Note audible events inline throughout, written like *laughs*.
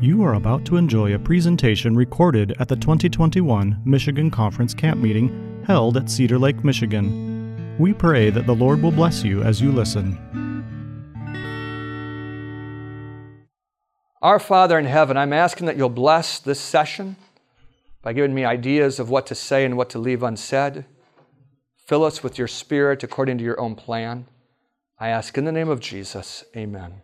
You are about to enjoy a presentation recorded at the 2021 Michigan Conference Camp Meeting held at Cedar Lake, Michigan. We pray that the Lord will bless you as you listen. Our Father in heaven, I'm asking that you'll bless this session by giving me ideas of what to say and what to leave unsaid. Fill us with your Spirit according to your own plan. I ask in the name of Jesus, amen.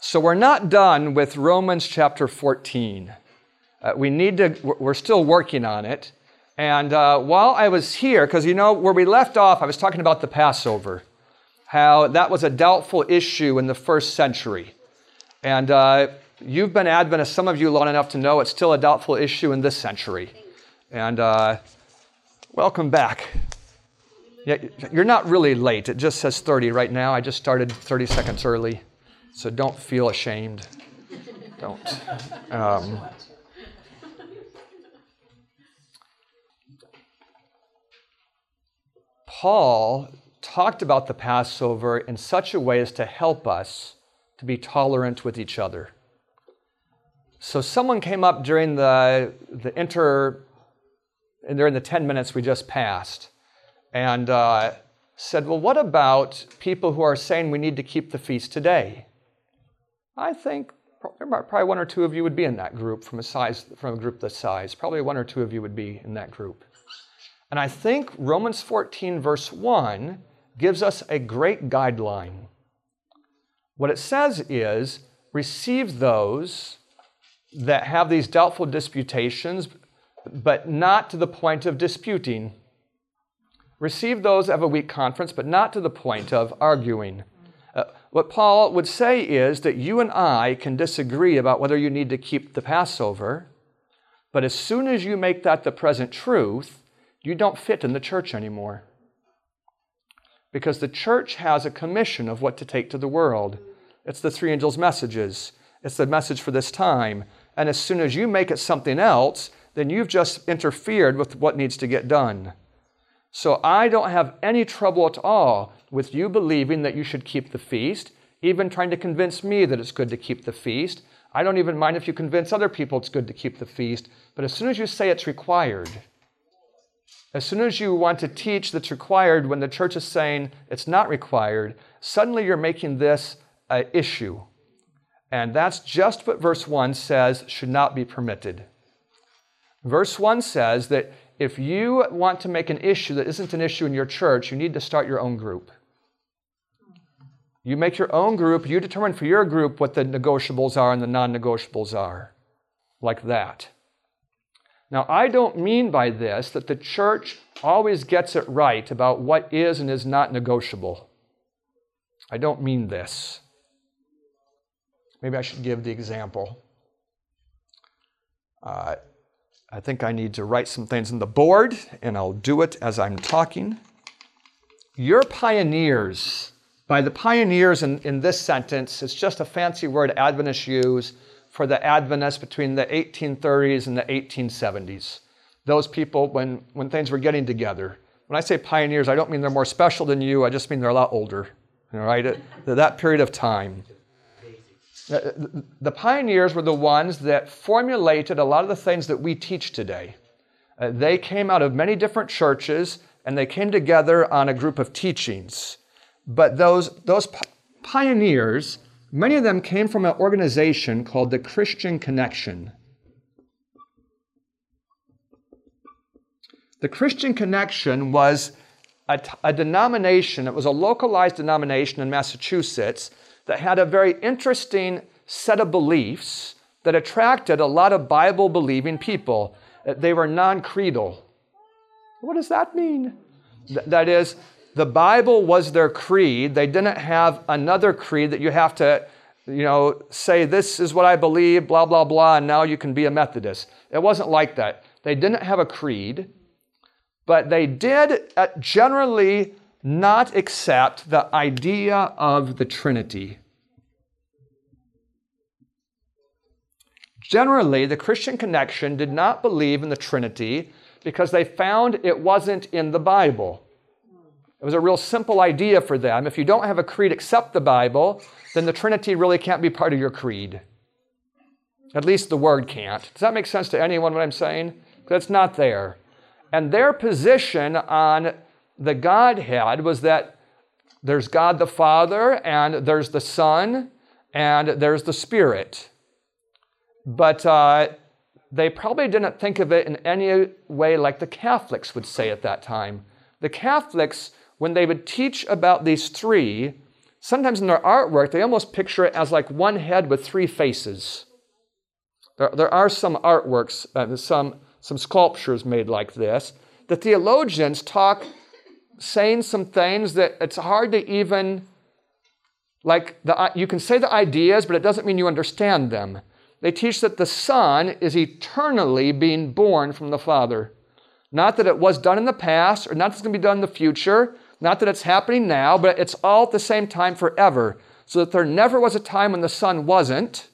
So we're not done with Romans chapter 14. Uh, we need to, we're still working on it. And uh, while I was here, because you know, where we left off, I was talking about the Passover, how that was a doubtful issue in the first century. And uh, you've been Adventist, some of you long enough to know it's still a doubtful issue in this century. And uh, welcome back. Yeah, you're not really late. It just says 30 right now. I just started 30 seconds early. So don't feel ashamed. Don't. Um, Paul talked about the Passover in such a way as to help us to be tolerant with each other. So someone came up during the, the inter, during the 10 minutes we just passed, and uh, said, Well, what about people who are saying we need to keep the feast today? I think probably one or two of you would be in that group from a size from a group this size. Probably one or two of you would be in that group. And I think Romans 14 verse 1 gives us a great guideline. What it says is receive those that have these doubtful disputations, but not to the point of disputing. Receive those of a weak conference, but not to the point of arguing. Uh, what Paul would say is that you and I can disagree about whether you need to keep the Passover, but as soon as you make that the present truth, you don't fit in the church anymore. Because the church has a commission of what to take to the world. It's the three angels' messages, it's the message for this time. And as soon as you make it something else, then you've just interfered with what needs to get done. So I don't have any trouble at all with you believing that you should keep the feast, even trying to convince me that it's good to keep the feast. I don't even mind if you convince other people it's good to keep the feast. But as soon as you say it's required, as soon as you want to teach that's required when the church is saying it's not required, suddenly you're making this an issue. And that's just what verse 1 says should not be permitted. Verse 1 says that if you want to make an issue that isn't an issue in your church, you need to start your own group. You make your own group, you determine for your group what the negotiables are and the non negotiables are. Like that. Now, I don't mean by this that the church always gets it right about what is and is not negotiable. I don't mean this. Maybe I should give the example. Uh, I think I need to write some things on the board, and I'll do it as I'm talking. You're pioneers. By the pioneers in, in this sentence, it's just a fancy word Adventists use for the Adventists between the 1830s and the 1870s. Those people, when, when things were getting together. When I say pioneers, I don't mean they're more special than you, I just mean they're a lot older, all right, at that period of time. The pioneers were the ones that formulated a lot of the things that we teach today. Uh, they came out of many different churches and they came together on a group of teachings. But those, those pioneers, many of them came from an organization called the Christian Connection. The Christian Connection was a denomination, it was a localized denomination in Massachusetts that had a very interesting set of beliefs that attracted a lot of Bible believing people. Uh, they were non creedal. What does that mean? Th- that is, the Bible was their creed. They didn't have another creed that you have to, you know, say, this is what I believe, blah, blah, blah, and now you can be a Methodist. It wasn't like that. They didn't have a creed, but they did uh, generally not accept the idea of the Trinity. Generally, the Christian connection did not believe in the Trinity because they found it wasn't in the Bible. It was a real simple idea for them. If you don't have a creed except the Bible, then the Trinity really can't be part of your creed. At least the word can't. Does that make sense to anyone what I'm saying? It's not there. And their position on the Godhead was that there's God the Father, and there's the Son, and there's the Spirit. But uh, they probably didn't think of it in any way like the Catholics would say at that time. The Catholics, when they would teach about these three, sometimes in their artwork, they almost picture it as like one head with three faces. There, there are some artworks, uh, some, some sculptures made like this. The theologians talk, saying some things that it's hard to even, like, the, you can say the ideas, but it doesn't mean you understand them. They teach that the Son is eternally being born from the Father. Not that it was done in the past, or not that it's going to be done in the future, not that it's happening now, but it's all at the same time forever. So that there never was a time when the Son wasn't.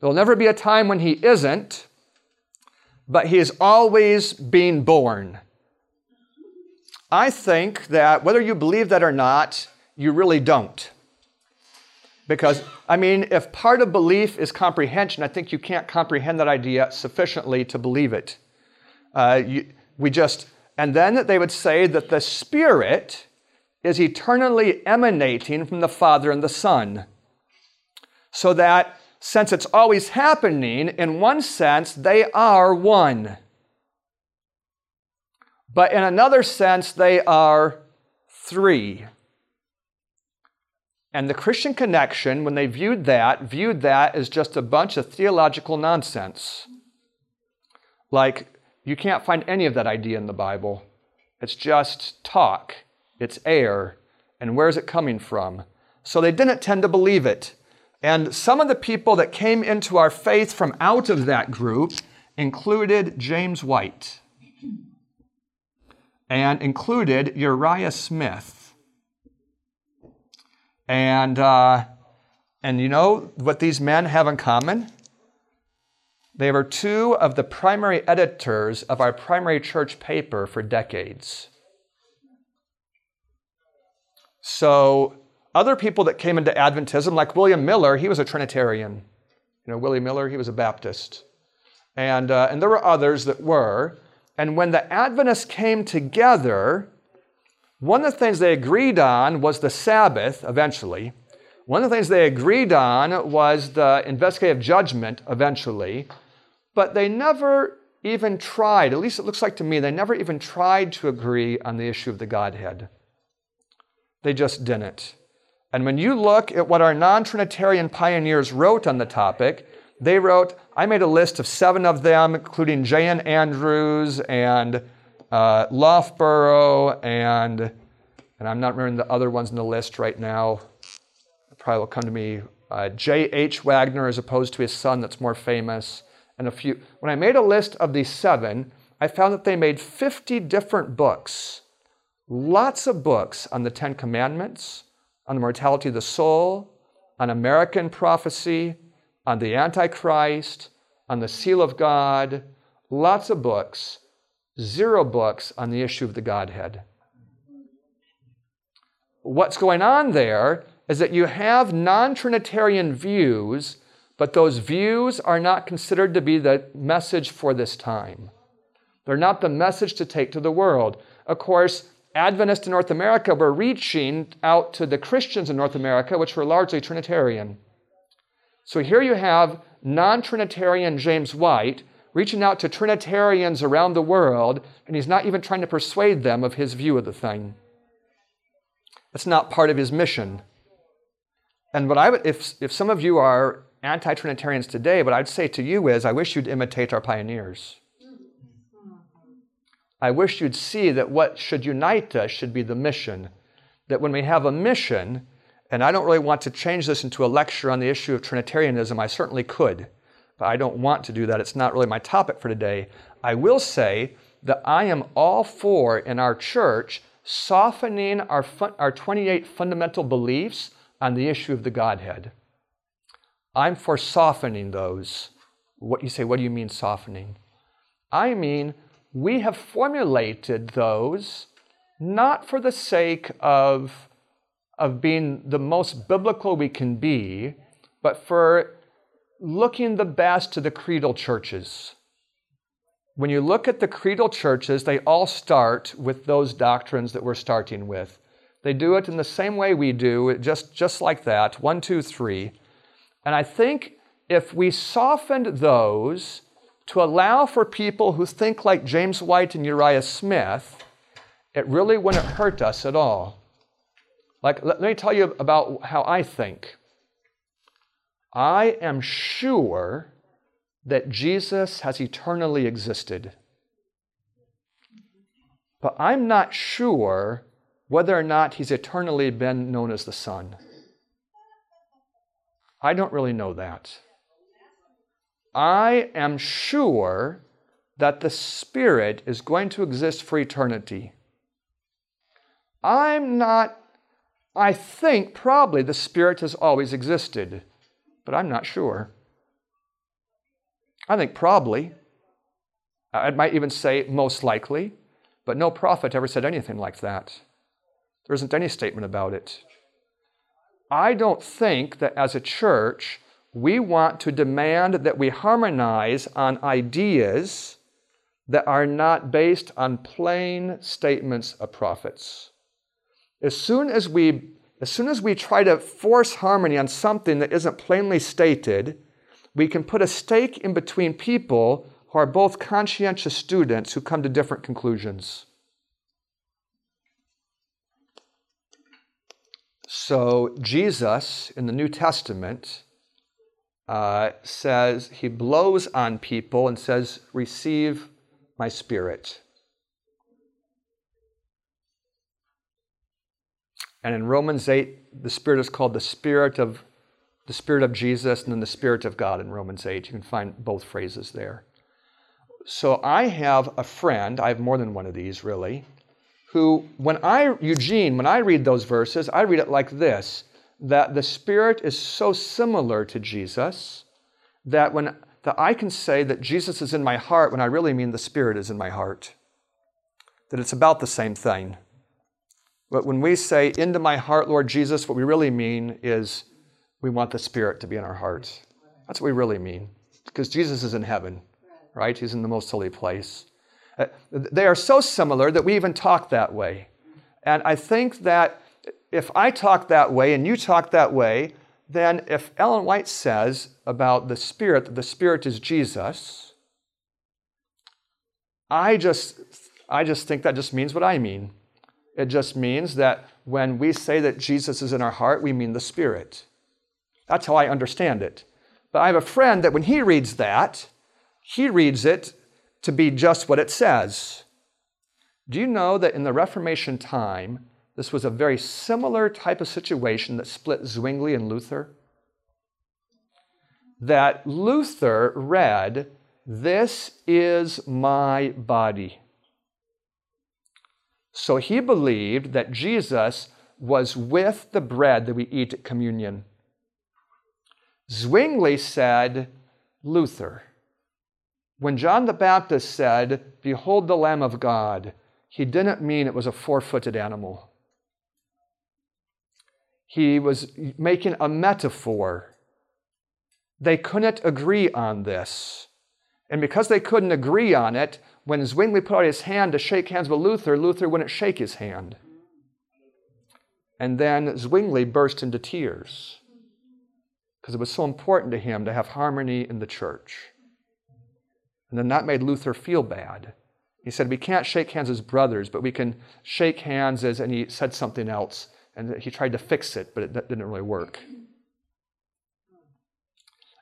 There'll never be a time when He isn't, but He is always being born. I think that whether you believe that or not, you really don't. Because, I mean, if part of belief is comprehension, I think you can't comprehend that idea sufficiently to believe it. Uh, you, we just, and then they would say that the Spirit is eternally emanating from the Father and the Son. So that since it's always happening, in one sense, they are one. But in another sense, they are three. And the Christian connection, when they viewed that, viewed that as just a bunch of theological nonsense. Like, you can't find any of that idea in the Bible. It's just talk, it's air, and where's it coming from? So they didn't tend to believe it. And some of the people that came into our faith from out of that group included James White and included Uriah Smith and, uh, and you know what these men have in common? They were two of the primary editors of our primary church paper for decades. So, other people that came into Adventism, like William Miller, he was a Trinitarian. You know, William Miller, he was a Baptist. And, uh, and there were others that were. And when the Adventists came together, one of the things they agreed on was the Sabbath eventually. One of the things they agreed on was the investigative judgment eventually. But they never even tried, at least it looks like to me, they never even tried to agree on the issue of the Godhead. They just didn't. And when you look at what our non Trinitarian pioneers wrote on the topic, they wrote, I made a list of seven of them, including J.N. Andrews and uh, Loughborough, and, and I'm not remembering the other ones in the list right now. It probably will come to me. Uh, J.H. Waggoner as opposed to his son that's more famous, and a few. When I made a list of these seven, I found that they made 50 different books, lots of books on the Ten Commandments, on the mortality of the soul, on American prophecy, on the Antichrist, on the seal of God, lots of books zero books on the issue of the Godhead. What's going on there is that you have non Trinitarian views, but those views are not considered to be the message for this time. They're not the message to take to the world. Of course, Adventists in North America were reaching out to the Christians in North America, which were largely Trinitarian. So here you have non Trinitarian James White reaching out to Trinitarians around the world, and he's not even trying to persuade them of his view of the thing. That's not part of his mission. And what I would, if, if some of you are anti Trinitarians today, what I'd say to you is, I wish you'd imitate our pioneers. I wish you'd see that what should unite us should be the mission. That when we have a mission, and I don't really want to change this into a lecture on the issue of Trinitarianism, I certainly could but I don't want to do that. It's not really my topic for today. I will say that I am all for in our church softening our, our 28 fundamental beliefs on the issue of the Godhead. I'm for softening those. What you say, what do you mean softening? I mean, we have formulated those not for the sake of, of being the most biblical we can be, but for looking the best to the creedal churches. When you look at the creedal churches, they all start with those doctrines that we're starting with. They do it in the same way we do, just, just like that one, two, three. And I think if we softened those to allow for people who think like James White and Uriah Smith, it really wouldn't hurt us at all. Like, let, me tell you about how I think. I am sure that Jesus has eternally existed. But I'm not sure whether or not he's eternally been known as the Son. I don't really know that. I am sure that the Spirit is going to exist for eternity. I'm not, I think probably the Spirit has always existed, but I'm not sure. I think probably. I might even say most likely, but no prophet ever said anything like that. There isn't any statement about it. I don't think that as a church, we want to demand that we harmonize on ideas that are not based on plain statements of prophets. As soon as we as soon as we try to force harmony on something that isn't plainly stated, we can put a stake in between people who are both conscientious students who come to different conclusions. So, Jesus in the New Testament uh, says, he blows on people and says, Receive my spirit. And in Romans 8, the spirit is called the spirit of the spirit of Jesus and then the spirit of God in Romans 8. You can find both phrases there. So I have a friend, I have more than one of these really, who when I Eugene, when I read those verses, I read it like this that the Spirit is so similar to Jesus that when that I can say that Jesus is in my heart when I really mean the Spirit is in my heart. That it's about the same thing. But when we say, Into my heart, Lord Jesus, what we really mean is we want the Spirit to be in our hearts. That's what we really mean. Because Jesus is in heaven, right? He's in the most holy place. Uh, they are so similar that we even talk that way. And I think that if I talk that way and you talk that way, then if Ellen White says about the Spirit that the Spirit is Jesus, I just, I just think that just means what I mean. It just means that when we say that Jesus is in our heart, we mean the Spirit. That's how I understand it. But I have a friend that when he reads that, he reads it to be just what it says. Do you know that in the Reformation time, this was a very similar type of situation that split Zwingli and Luther. That Luther read, This is my body. So he believed that Jesus was with the bread that we eat at communion. Zwingli said, Luther. When John the Baptist said, Behold the Lamb of God, he didn't mean it was a four footed animal he was making a metaphor. They couldn't agree on this. And because they couldn't agree on it, when Zwingli put out his hand to shake hands with Luther, Luther wouldn't shake his hand. And then Zwingli burst into tears because it was so important to him to have harmony in the church. And then that made Luther feel bad. He said, We can't shake hands as brothers, but we can shake hands as, and he said something else and he tried to fix it, but it didn't really work.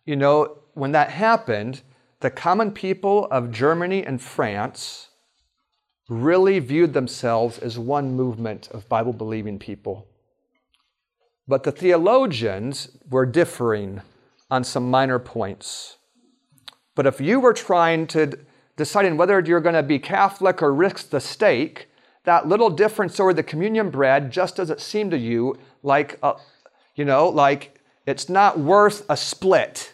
You know, when that happened, the common people of Germany and France really viewed themselves as one movement of Bible believing people. But the theologians were differing on some minor points. But if you were trying to deciding whether you're going to be Catholic or risk the stake, that little difference over the communion bread just doesn't seem to you like, a, you know, like it's not worth a split.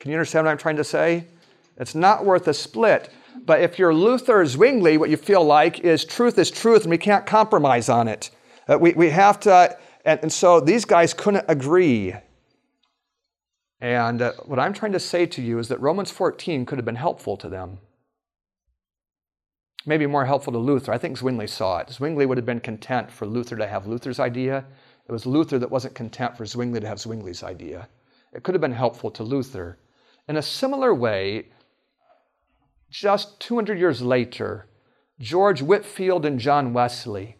Can you understand what I'm trying to say? It's not worth a split. But if you're Luther Zwingli, what you feel like is truth is truth and we can't compromise on it. Uh, we, we have to, and, and so these guys couldn't agree. And uh, what I'm trying to say to you is that Romans 14 could have been helpful to them. Maybe more helpful to Luther. I think Zwingli saw it. Zwingli would have been content for Luther to have Luther's idea. It was Luther that wasn't content for Zwingli to have Zwingli's idea. It could have been helpful to Luther. In a similar way, just 200 years later, George Whitefield and John Wesley,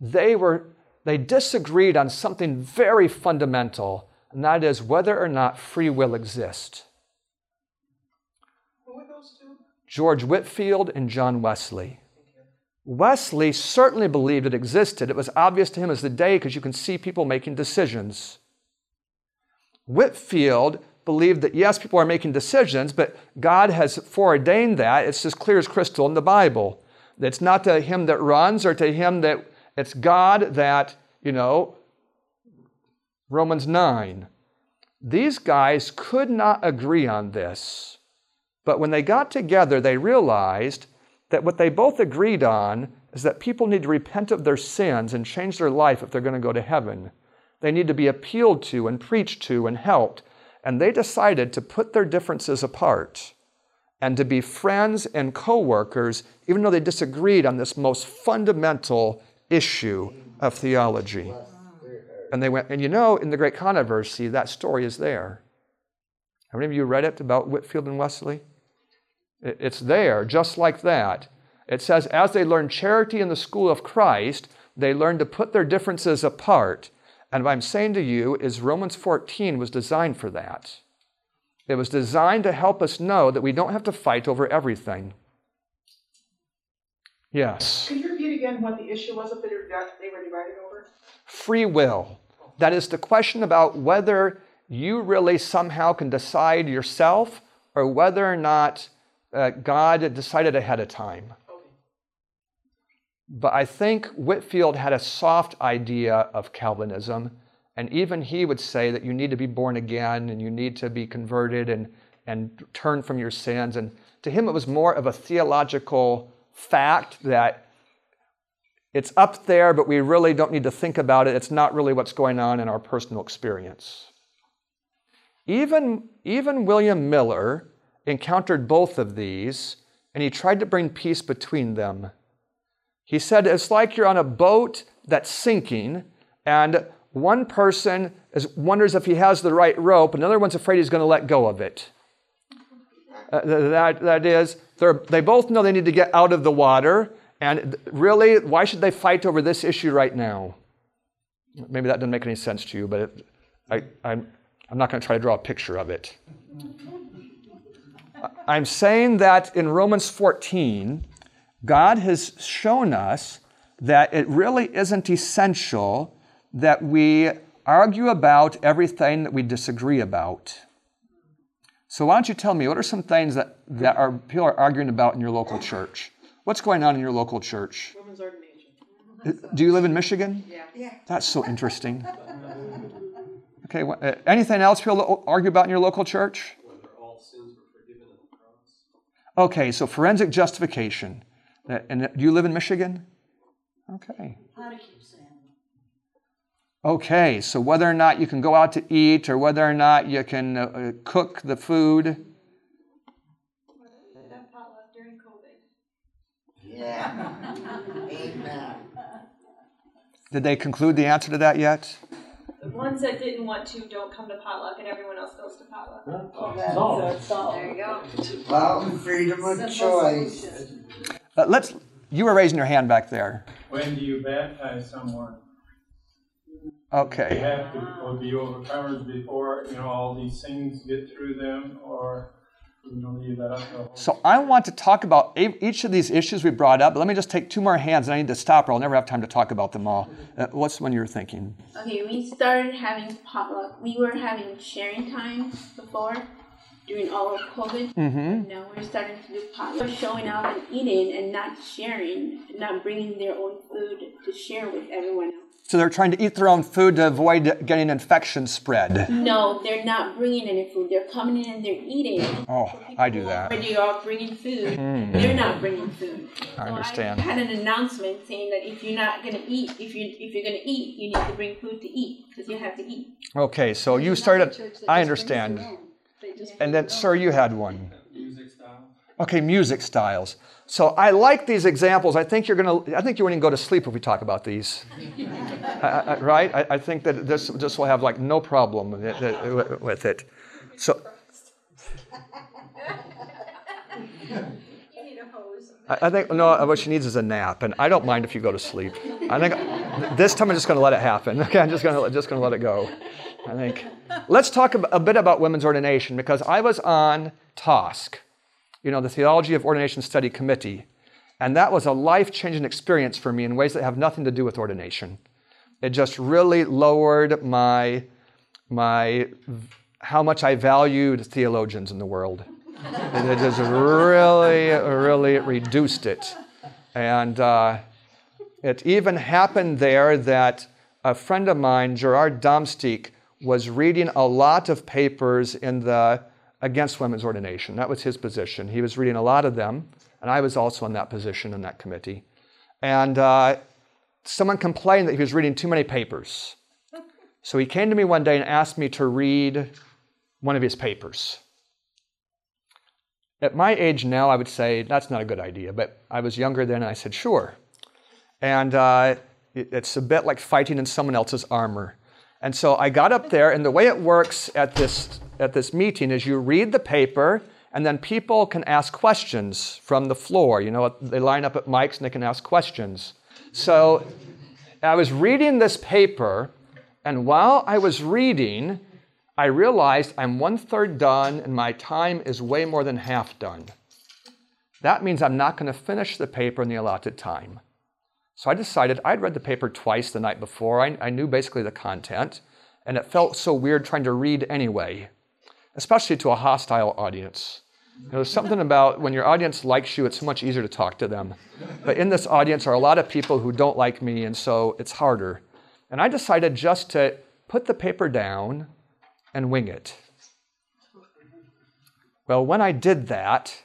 they were they disagreed on something very fundamental, and that is whether or not free will exists. Who were those two? George Whitefield and John Wesley. Wesley certainly believed it existed. It was obvious to him as the day because you can see people making decisions. Whitefield believed that yes, people are making decisions, but God has foreordained that. It's as clear as crystal in the Bible. It's not to him that runs or to him that it's God that, you know, Romans 9. These guys could not agree on this. But when they got together, they realized that what they both agreed on is that people need to repent of their sins and change their life if they're going to go to heaven. They need to be appealed to and preached to and helped. And they decided to put their differences apart and to be friends and co workers, even though they disagreed on this most fundamental issue of theology. And they went, and you know, in the Great Controversy, that story is there. How many of you read it about whitefield and Wesley? It's there, just like that. It says, as they learned charity in the school of Christ, they learned to put their differences apart. And what I'm saying to you is Romans 14 was designed for that. It was designed to help us know that we don't have to fight over everything. Yes. Could you repeat again what the issue was that they were divided over? Free will. That is the question about whether you really somehow can decide yourself or whether or not uh, God decided ahead of time. But I think Whitefield had a soft idea of Calvinism, and even he would say that you need to be born again and you need to be converted and, and turn from your sins. And to him, it was more of a theological fact that it's up there, but we really don't need to think about it. It's not really what's going on in our personal experience. Even, even William Miller encountered both of these, and he tried to bring peace between them. He said it's like you're on a boat that's sinking, and one person is, wonders if he has the right rope, another one's afraid he's going to let go of it. Uh, that, that is, they both know they need to get out of the water, and really, why should they fight over this issue right now? Maybe that doesn't make any sense to you, but it, I, I'm, I'm not going to try to draw a picture of it. I'm saying that in Romans 14, God has shown us that it really isn't essential that we argue about everything that we disagree about. So, why don't you tell me what are some things that, that are, people are arguing about in your local church? What's going on in your local church? Women's ordination. Do you live in Michigan? Yeah. Yeah. That's so interesting. *laughs* Okay, wh- uh, anything else people argue about in your local church? whether all sins were forgiven at the cross. Okay, so forensic justification. Uh, And do you live in Michigan? Okay. Okay, so whether or not you can go out to eat or whether or not you can uh, uh, cook the food. That potluck during COVID. Yeah. Amen. Did they conclude the answer to that yet? The ones that didn't want to don't come to potluck, and everyone else goes to potluck. There you go. Well, freedom of choice. Uh, let's. You were raising your hand back there. When do you baptize someone? They Okay. have to or be overcomers before you know all these things get through them, or you know leave that up to the Holy So I want to talk about each of these issues we brought up. But let me just take two more hands, and I need to stop, or I'll never have time to talk about them all. Uh, what's the one you're thinking? Okay, we started having potluck. We were having sharing time before, during all of COVID. Mm-hmm. Now we're starting to do potluck, showing up and eating and not sharing, not bringing their own food to share with everyone else. So they're trying to eat their own food to avoid getting infection spread. No, they're not bringing any food. They're coming in and they're eating. Oh, I do that. Already are bringing food. Mm. They're not bringing food. I So understand. I had an announcement saying that if you're not gonna eat, if you if you're gonna eat, you need to bring food to eat because you have to eat. Okay, so you started. I understand. And then, sir, you had one. Music style. Okay, music styles. So I like these examples. I think you're gonna. I think you wouldn't even go to sleep if we talk about these. *laughs* I, I, right? I, I think that this this will have like no problem with it. With it. So You need a hose. I, I think no. What she needs is a nap, and I don't mind if you go to sleep. I think this time I'm just going to let it happen. *laughs* Okay, I'm just going to just going to let it go. I think. Let's talk a, bit about women's ordination because I was on TOSC, you know, the Theology of Ordination Study Committee, and that was a life-changing experience for me in ways that have nothing to do with ordination. It just really lowered my my how much I valued theologians in the world. It, just really, really reduced it. And uh, it even happened there that a friend of mine, Gerard Damsteegt, was reading a lot of papers in the against women's ordination. That was his position. He was reading a lot of them, and I was also in that position in that committee. And uh, someone complained that he was reading too many papers. So he came to me one day and asked me to read one of his papers. At my age now, I would say that's not a good idea, but I was younger then, and I said, sure. And uh, it- it's a bit like fighting in someone else's armor. And so I got up there, and the way it works at this, at this meeting is you read the paper, and then people can ask questions from the floor. You know, they line up at mics and they can ask questions. So I was reading this paper, and while I was reading, I realized I'm one third done and my time is way more than half done. That means I'm not going to finish the paper in the allotted time. So I decided I'd read the paper twice the night before. I, I knew basically the content, and it felt so weird trying to read anyway, especially to a hostile audience. You know, there's something about when your audience likes you, it's much easier to talk to them. But in this audience are a lot of people who don't like me, and so it's harder. And I decided just to put the paper down and wing it. Well, when I did that,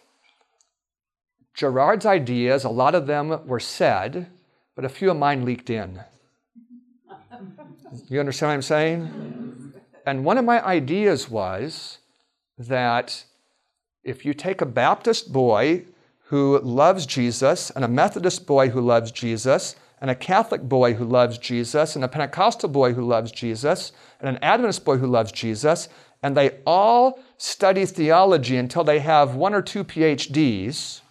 Gerard's ideas, a lot of them were said, but a few of mine leaked in. You understand what I'm saying? And one of my ideas was that if you take a Baptist boy who loves Jesus, and a Methodist boy who loves Jesus, and a Catholic boy who loves Jesus, and a Pentecostal boy who loves Jesus, and an Adventist boy who loves Jesus, and they all study theology until they have one or two PhDs,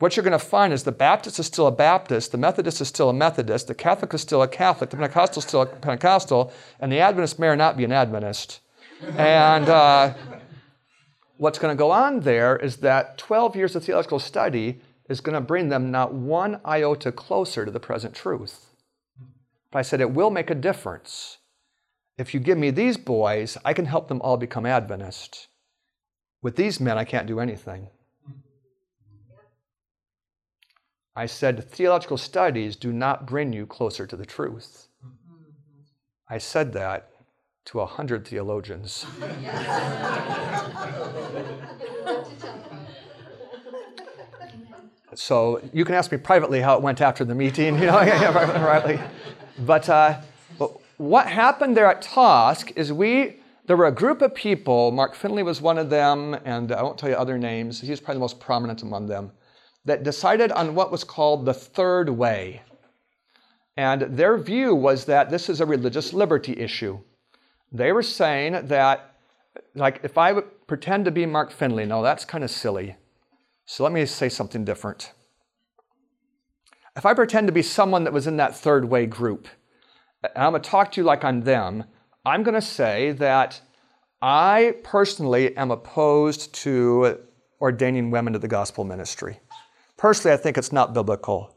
what you're going to find is the Baptist is still a Baptist, the Methodist is still a Methodist, the Catholic is still a Catholic, the Pentecostal is still a Pentecostal, and the Adventist may or not be an Adventist. And uh, what's going to go on there is that 12 years of theological study is going to bring them not one iota closer to the present truth. But I said it will make a difference. If you give me these boys, I can help them all become Adventist. With these men, I can't do anything. I said, theological studies do not bring you closer to the truth. I said that to a hundred theologians. *laughs* so you can ask me privately how it went after the meeting, you know, *laughs* rightly. But, uh, but what happened there at TOSC is we, there were a group of people, Mark Finley was one of them, and I won't tell you other names, he's probably the most prominent among them, that decided on what was called the third way. And their view was that this is a religious liberty issue. They were saying that, like, if I pretend to be Mark Finley, no, that's kind of silly. So let me say something different. If I pretend to be someone that was in that third way group, and I'm going to talk to you like I'm them, I'm going to say that I personally am opposed to ordaining women to the gospel ministry. Personally, I think it's not biblical.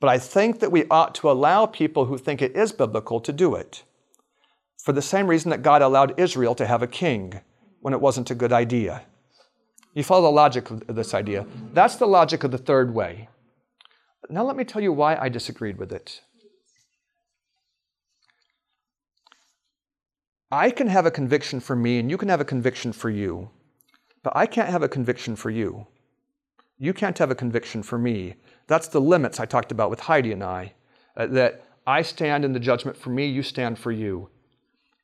But I think that we ought to allow people who think it is biblical to do it. For the same reason that God allowed Israel to have a king. when it wasn't a good idea. You follow the logic of this idea. That's the logic of the third way. Now, let me tell you why I disagreed with it. I can have a conviction for me, and you can have a conviction for you, but I can't have a conviction for you. You can't have a conviction for me. That's the limits I talked about with Heidi and I. Uh, that I stand in the judgment for me, you stand for you.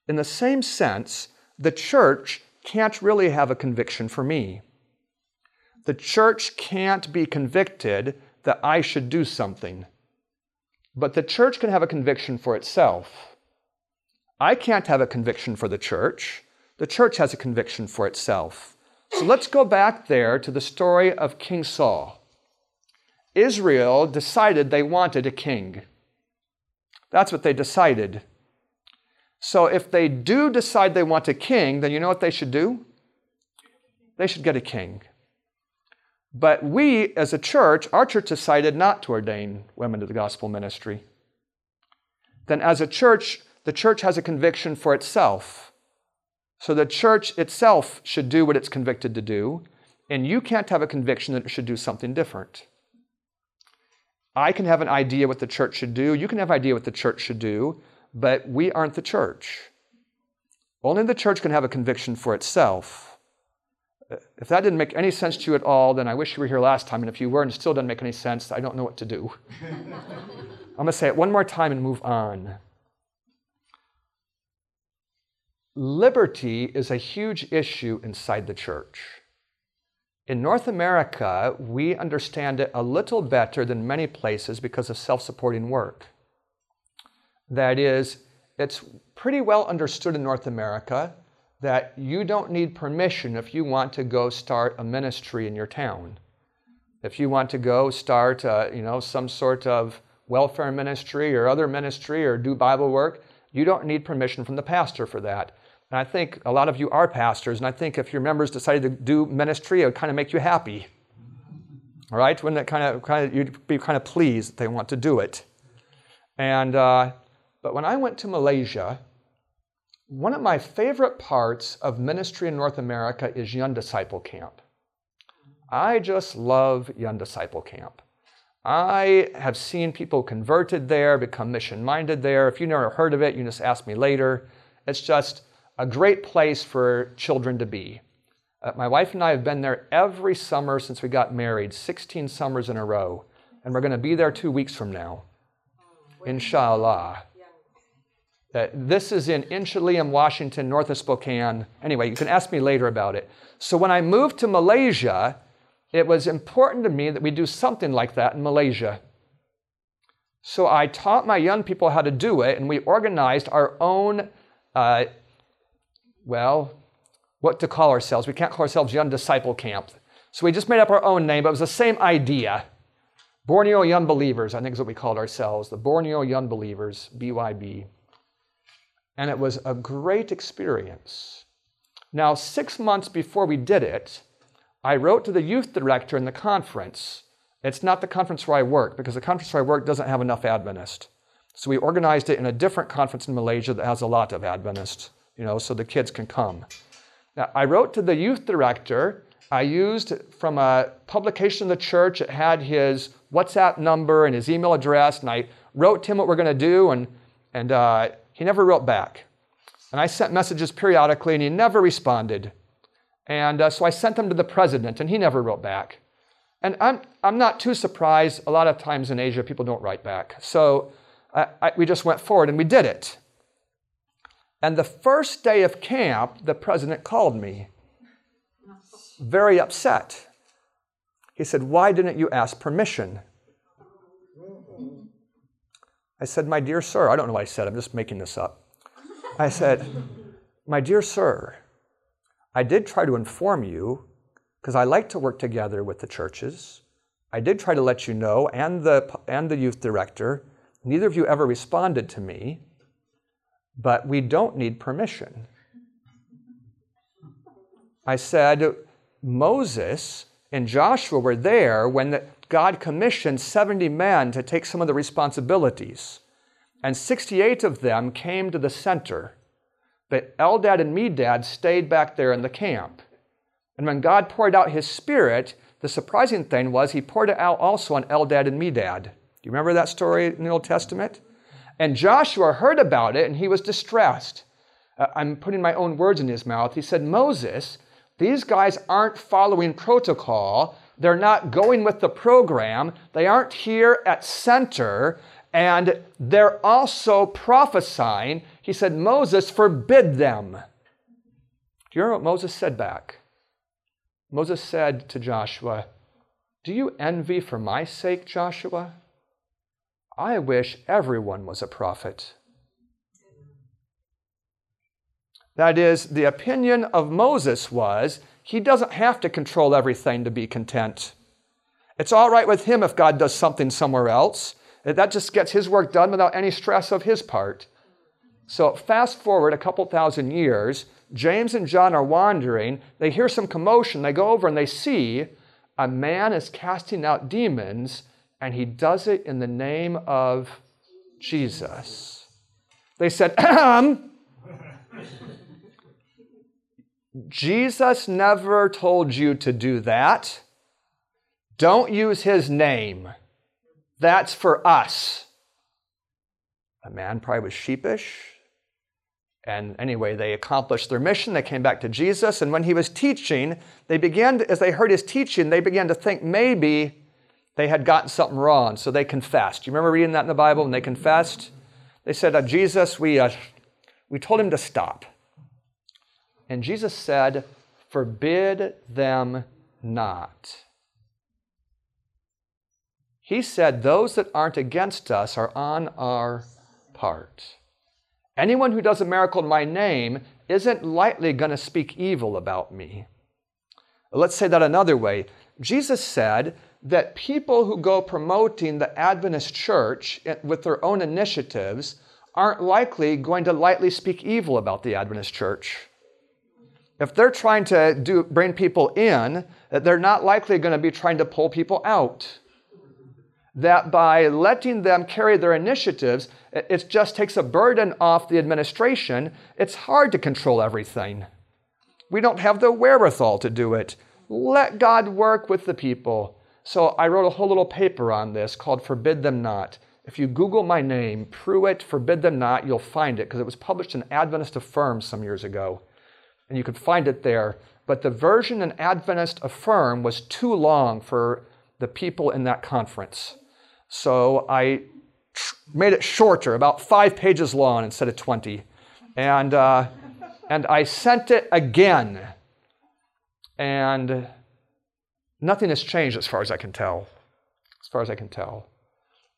In the same sense, the church can't really have a conviction for me. The church can't be convicted that I should do something. But the church can have a conviction for itself. I can't have a conviction for the church. The church has a conviction for itself. So let's go back there to the story of King Saul. Israel decided they wanted a king. That's what they decided. So if they do decide they want a king, then you know what they should do? They should get a king. But we, as a church, our church decided not to ordain women to the gospel ministry. Then, as a church, the church has a conviction for itself. So the church itself should do what it's convicted to do, and you can't have a conviction that it should do something different. I can have an idea what the church should do, you can have an idea what the church should do, but we aren't the church. Only the church can have a conviction for itself. Uh, if that didn't make any sense to you at all, then I wish you were here last time. And if you were and it still doesn't make any sense, I don't know what to do. *laughs* I'm going to say it one more time and move on. Liberty is a huge issue inside the church. In North America, we understand it a little better than many places because of self supporting work. That is, it's pretty well understood in North America that you don't need permission if you want to go start a ministry in your town. If you want to go start, uh, you know, some sort of welfare ministry or other ministry or do Bible work, you don't need permission from the pastor for that. And I think a lot of you are pastors, and I think if your members decided to do ministry, it would kind of make you happy. All right? Wouldn't it kind of, kind of you'd be kind of pleased that they want to do it. And, uh, but when I went to Malaysia, one of my favorite parts of ministry in North America is Young Disciple Camp. I just love Young Disciple Camp. I have seen people converted there, become mission minded there. If you never heard of it, you just ask me later. It's just a great place for children to be. Uh, my wife and I have been there every summer since we got married, 16 summers in a row. And we're going to be there two weeks from now. Inshallah. Uh, this is in Inchelium, Washington, north of Spokane. Anyway, you can ask me later about it. So when I moved to Malaysia, it was important to me that we do something like that in Malaysia. So I taught my young people how to do it, and we organized our own uh, well, what to call ourselves. We can't call ourselves Young Disciple Camp. So we just made up our own name, but it was the same idea. Borneo Young Believers, I think is what we called ourselves, the Borneo Young Believers, BYB. And it was a great experience. Now, six months before we did it, I wrote to the youth director in the conference. It's not the conference where I work because the conference where I work doesn't have enough Adventists. So we organized it in a different conference in Malaysia that has a lot of Adventists you know, so the kids can come. Now, I wrote to the youth director. I used from a publication of the church. It had his WhatsApp number and his email address, and I wrote to him what we're going to do, and, and uh, he never wrote back. And I sent messages periodically, and he never responded. And uh, so I sent them to the president, and he never wrote back. And I'm, I'm not too surprised. A lot of times in Asia, people don't write back. So I, I, we just went forward and we did it. And the first day of camp, the president called me, very upset. He said, Why didn't you ask permission? I said, My dear sir, I don't know what I said, I'm just making this up. I said, My dear sir, I did try to inform you because I like to work together with the churches. I did try to let you know, and the, and the youth director. Neither of you ever responded to me but we don't need permission. I said, Moses and Joshua were there when the, God commissioned 70 men to take some of the responsibilities, and 68 of them came to the center. But Eldad and Medad stayed back there in the camp. And when God poured out his spirit, the surprising thing was he poured it out also on Eldad and Medad. Do you remember that story in the Old Testament? And Joshua heard about it and he was distressed. Uh, I'm putting my own words in his mouth. He said, Moses, these guys aren't following protocol. They're not going with the program. They aren't here at center. And they're also prophesying. He said, Moses, forbid them. Do you remember what Moses said back? Moses said to Joshua, Do you envy for my sake, Joshua? I wish everyone was a prophet. That is, the opinion of Moses was he doesn't have to control everything to be content. It's all right with him if God does something somewhere else. That just gets his work done without any stress of his part. So, fast forward a couple thousand years, James and John are wandering. They hear some commotion. They go over and they see a man is casting out demons, and he does it in the name of Jesus. They said, *clears throat* Jesus never told you to do that. Don't use his name. That's for us. The man probably was sheepish. And anyway, they accomplished their mission. They came back to Jesus. And when he was teaching, they began, to, as they heard his teaching, they began to think maybe they had gotten something wrong. So they confessed. You remember reading that in the Bible when they confessed? They said, Jesus, we, uh, we told him to stop. And Jesus said, Forbid them not. He said, Those that aren't against us are on our part. Anyone who does a miracle in my name isn't lightly going to speak evil about me. Let's say that another way. Jesus said that people who go promoting the Adventist church eh, with their own initiatives aren't likely going to lightly speak evil about the Adventist church. If they're trying to do, bring people in, eh, they're not likely going to be trying to pull people out. That by letting them carry their initiatives, eh, it just takes a burden off the administration. It's hard to control everything. We don't have the wherewithal to do it. Let God work with the people. So I wrote a whole little paper on this called Forbid Them Not. If you Google my name, Prewitt, Forbid Them Not, you'll find it because it was published in Adventist Affirm some years ago and you could find it there. But the version in Adventist Affirm was too long for the people in that conference. So I made it shorter, about five pages long instead of 20. And, uh, and I sent it again. And nothing has changed as far as I can tell. As far as I can tell.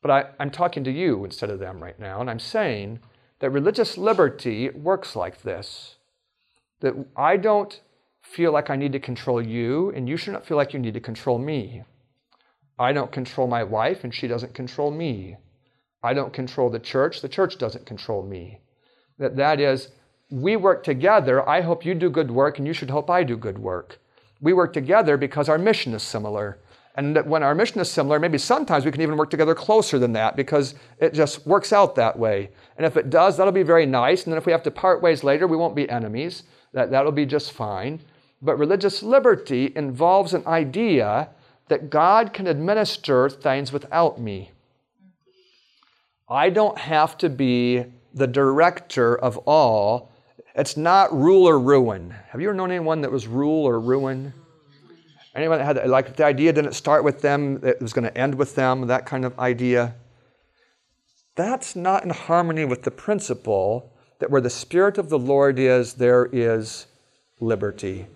But I, I'm talking to you instead of them right now, and I'm saying that religious liberty works like this that I don't feel like I need to control you, and you should not feel like you need to control me. I don't control my wife, and she doesn't control me. I don't control the church, the church doesn't control me. That, that is, we work together. I hope you do good work, and you should hope I do good work. We work together because our mission is similar. And when our mission is similar, maybe sometimes we can even work together closer than that because it just works out that way. And if it does, that'll be very nice. And then if we have to part ways later, we won't be enemies that, that'll be just fine. But religious liberty involves an idea that God can administer things without me. I don't have to be the director of all. It's not rule or ruin. Have you ever known anyone that was rule or ruin? Anyone that had, like, the idea didn't start with them, it was going to end with them, that kind of idea? That's not in harmony with the principle that where the Spirit of the Lord is, there is liberty.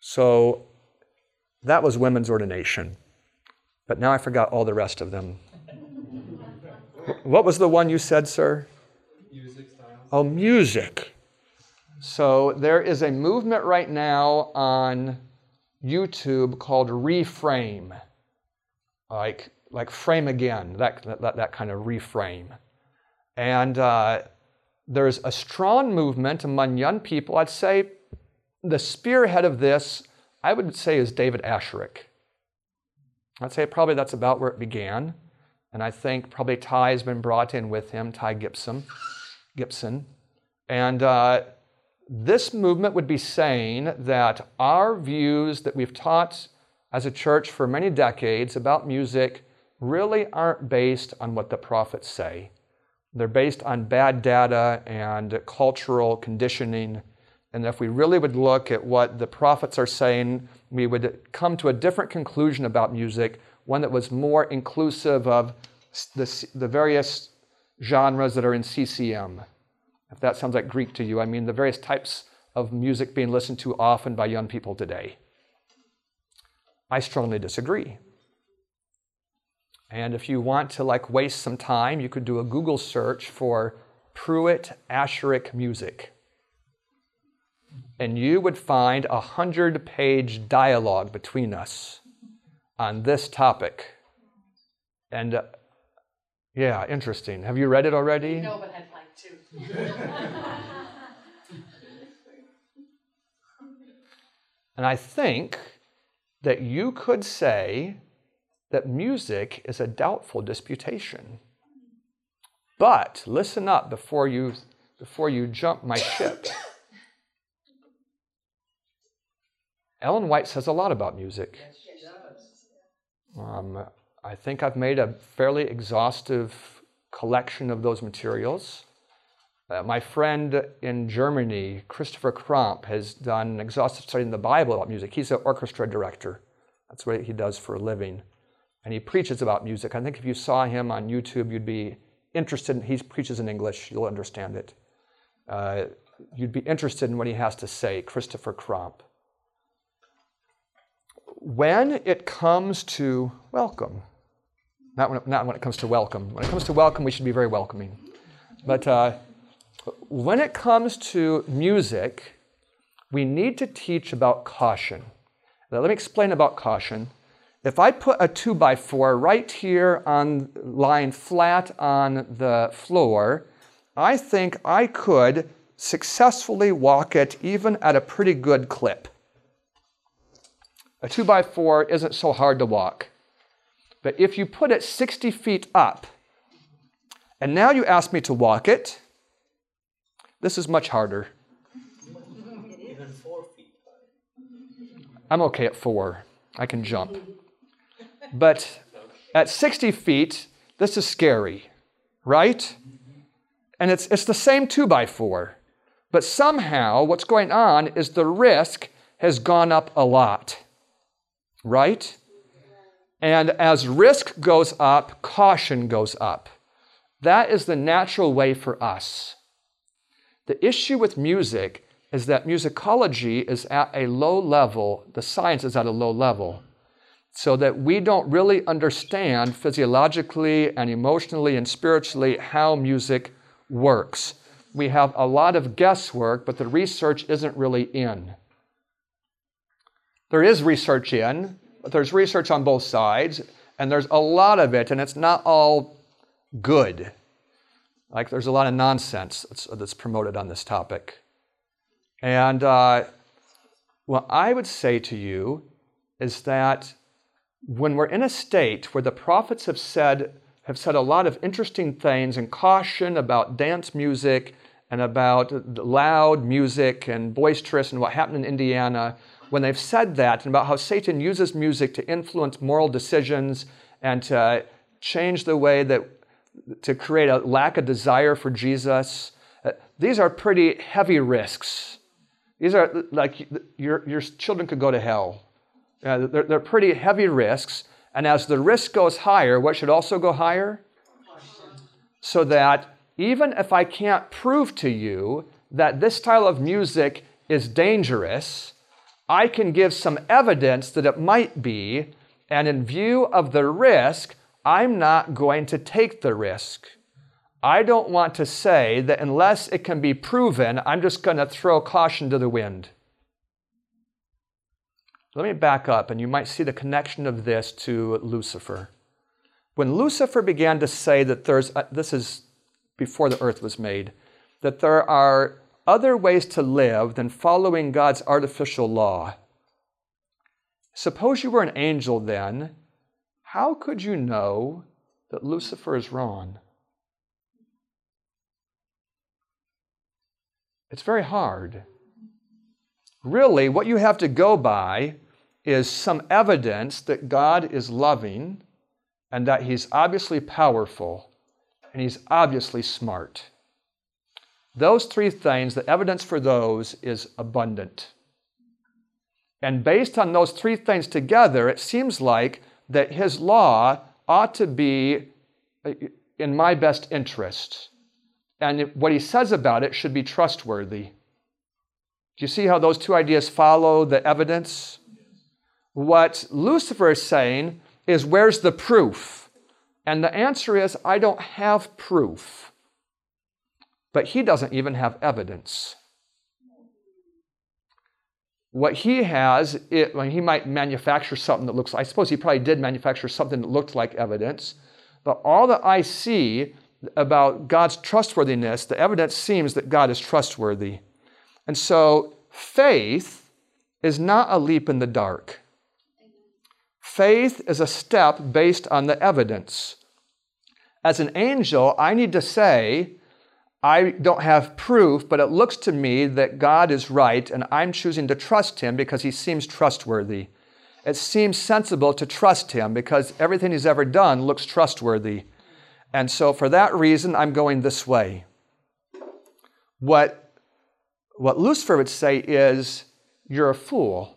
So that was women's ordination. But now I forgot all the rest of them. *laughs* what was the one you said, sir? Oh, music. So there is a movement right now on YouTube called Reframe. Like, like frame again, that, that, that kind of reframe. And uh, there's a strong movement among young people. I'd say the spearhead of this, I would say, is David Asscherick. I'd say probably that's about where it began. And I think probably Ty has been brought in with him, Ty Gibson. Gibson. And uh, this movement would be saying that our views that we've taught as a church for many decades about music really aren't based on what the prophets say. They're based on bad data and cultural conditioning. And if we really would look at what the prophets are saying, we would come to a different conclusion about music, one that was more inclusive of the, the various genres that are in CCM. If that sounds like Greek to you, I mean the various types of music being listened to often by young people today. I strongly disagree. And if you want to like waste some time, you could do a Google search for Prewitt Asscherick music. And you would find a hundred page dialogue between us on this topic. And yeah, interesting. Have you read it already? No, but I'd like to. *laughs* and I think that you could say that music is a doubtful disputation. But listen up before you, before you jump my ship. Ellen White says a lot about music. Um, I think I've made a fairly exhaustive collection of those materials. Uh, my friend in Germany, Christopher Kramp, has done an exhaustive study in the Bible about music. He's an orchestra director. That's what he does for a living and he preaches about music. I think if you saw him on YouTube, you'd be interested. he preaches in English, you'll understand it. Uh, you'd be interested in what he has to say, Christopher Kramp. When it comes to welcome, not when, not when it comes to welcome. When it comes to welcome, we should be very welcoming. But uh, when it comes to music, we need to teach about caution. Now, let me explain about caution. If I put a 2 by 4 right here on lying flat on the floor, I think I could successfully walk it even at a pretty good clip. A 2 by 4 isn't so hard to walk. But if you put it 60 feet up, and now you ask me to walk it, this is much harder. Even four feet. I'm okay at four. I can jump. But at 60 feet, this is scary, right? And it's, it's the same 2 by 4 But somehow, what's going on is the risk has gone up a lot, right? And as risk goes up, caution goes up. That is the natural way for us. The issue with music is that musicology is at a low level, the science is at a low level so that we don't really understand physiologically and emotionally and spiritually how music works. We have a lot of guesswork, but the research isn't really in. There is research in, there's research on both sides, and there's a lot of it, and it's not all good. Like there's a lot of nonsense that's, that's promoted on this topic. And uh, what I would say to you is that when we're in a state where the prophets have said, have said a lot of interesting things and caution about dance music and about loud music and boisterous and what happened in Indiana, when they've said that and about how Satan uses music to influence moral decisions and to change the way that to create a lack of desire for Jesus, uh, these are pretty heavy risks. These are like your, your children could go to hell they're, they're pretty heavy risks. And as the risk goes higher, what should also go higher? So that even if I can't prove to you that this style of music is dangerous, I can give some evidence that it might be. And in view of the risk, I'm not going to take the risk. I don't want to say that unless it can be proven, I'm just going to throw caution to the wind. Let me back up, and you might see the connection of this to Lucifer. When Lucifer began to say that there's, uh, this is before the earth was made, that there are other ways to live than following God's artificial law. Suppose you were an angel then, how could you know that Lucifer is wrong? It's very hard. Really, what you have to go by is some evidence that God is loving and that He's obviously powerful and He's obviously smart. Those three things, the evidence for those is abundant. And based on those three things together, it seems like that His law ought to be uh, in my best interest. And what He says about it should be trustworthy. Do you see how those two ideas follow the evidence? What Lucifer is saying is, Where's the proof? And the answer is, I don't have proof. But he doesn't even have evidence. What he has, it, well, he might manufacture something that looks, I suppose he probably did manufacture something that looked like evidence, but all that I see about God's trustworthiness, the evidence seems that God is trustworthy. And so faith is not a leap in the dark. Faith is a step based on the evidence. As an angel, I need to say, I don't have proof, but it looks to me that God is right, and I'm choosing to trust Him because He seems trustworthy. It seems sensible to trust Him because everything He's ever done looks trustworthy. And so, for that reason, I'm going this way. What, what Lucifer would say is, You're a fool.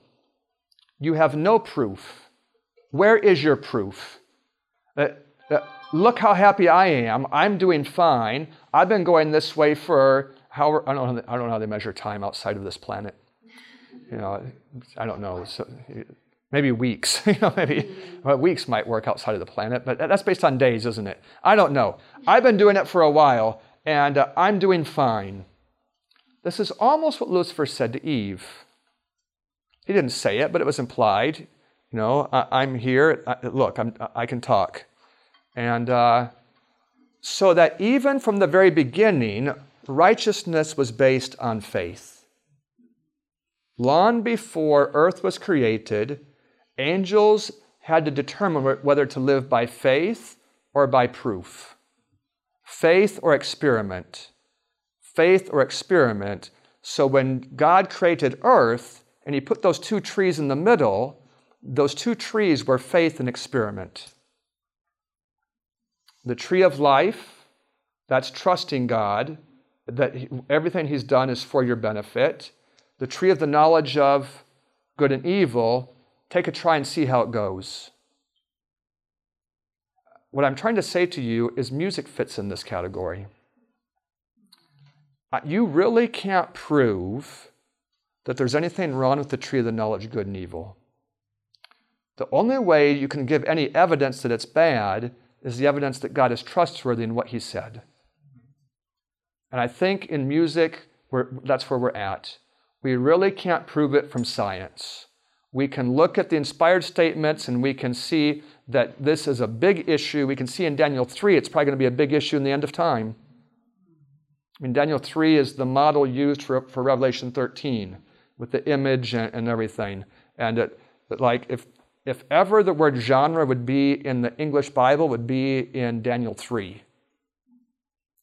You have no proof. Where is your proof? Uh, uh, look how happy I am. I'm doing fine. I've been going this way for how I don't know, I don't know how they measure time outside of this planet. You know, I don't know. So, maybe weeks. *laughs* you know, maybe well, weeks might work outside of the planet, but that's based on days, isn't it? I don't know. I've been doing it for a while, and uh, I'm doing fine. This is almost what Lucifer said to Eve. He didn't say it, but it was implied. You know, I, am here. I, look, I'm, i can talk. And uh, so that even from the very beginning, righteousness was based on faith. Long before earth was created, angels had to determine whether to live by faith or by proof. Faith or experiment. Faith or experiment. So when God created earth and he put those two trees in the middle, those two trees were faith and experiment. The tree of life, that's trusting God, that everything He's done is for your benefit. The tree of the knowledge of good and evil, take a try and see how it goes. What I'm trying to say to you is music fits in this category. Uh, you really can't prove that there's anything wrong with the tree of the knowledge of good and evil. The only way you can give any evidence that it's bad is the evidence that God is trustworthy in what He said. And I think in music, that's where we're at. We really can't prove it from science. We can look at the inspired statements and we can see that this is a big issue. We can see in Daniel 3, it's probably going to be a big issue in the end of time. I mean, Daniel 3 is the model used for, for Revelation 13 with the image and, and everything. And it, like, if if ever the word genre would be in the English Bible, would be in Daniel 3.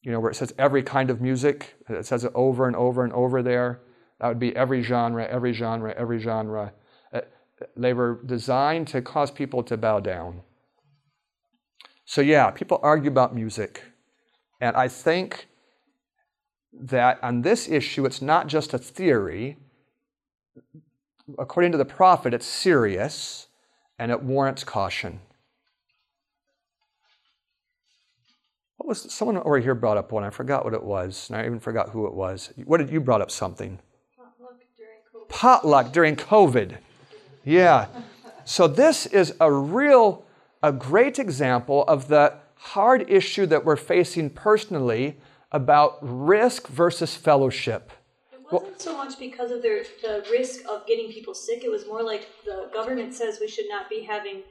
You know, where it says every kind of music, it says it over and over and over there. That would be every genre, every genre, every genre. Uh, they were designed to cause people to bow down. So, yeah, people argue about music. And I think that on this issue, it's not just a theory. According to the prophet, it's serious and it warrants caution. What was someone over here brought up one? I forgot what it was, and I even forgot who it was. What did you brought up something? Potluck during COVID. Potluck during COVID. Yeah. So this is a real, a great example of the hard issue that we're facing personally about risk versus fellowship wasn't so much because of their the risk of getting people sick. It was more like the government says we should not be having